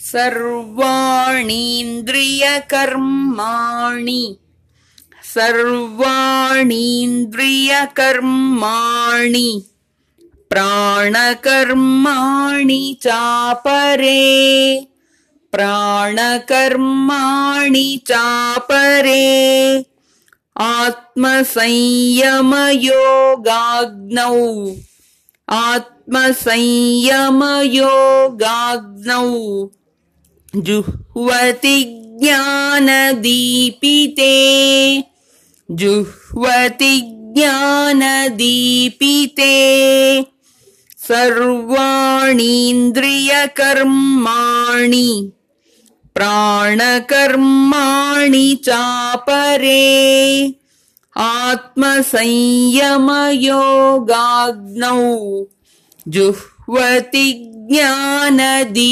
सर्वाणीन्द्रियकर्माणि। सर्वाणीन्द्रियकर्माणि। प्राणकर्माणि चापरे। प्राणकर्माणि चापरे। आत्मसंयमयोगाग्नौ। आत्मसंयमयोगाग्नौ जुह्वति ज्ञानदीपिते। जुह्वति ज्ञानदीपिते। सर्वाणीन्द्रियकर्माणि प्राणकर्माणि चापरे। आत्मसंयमयोगाग्नौ जुह्वति ज्ञानदीपिते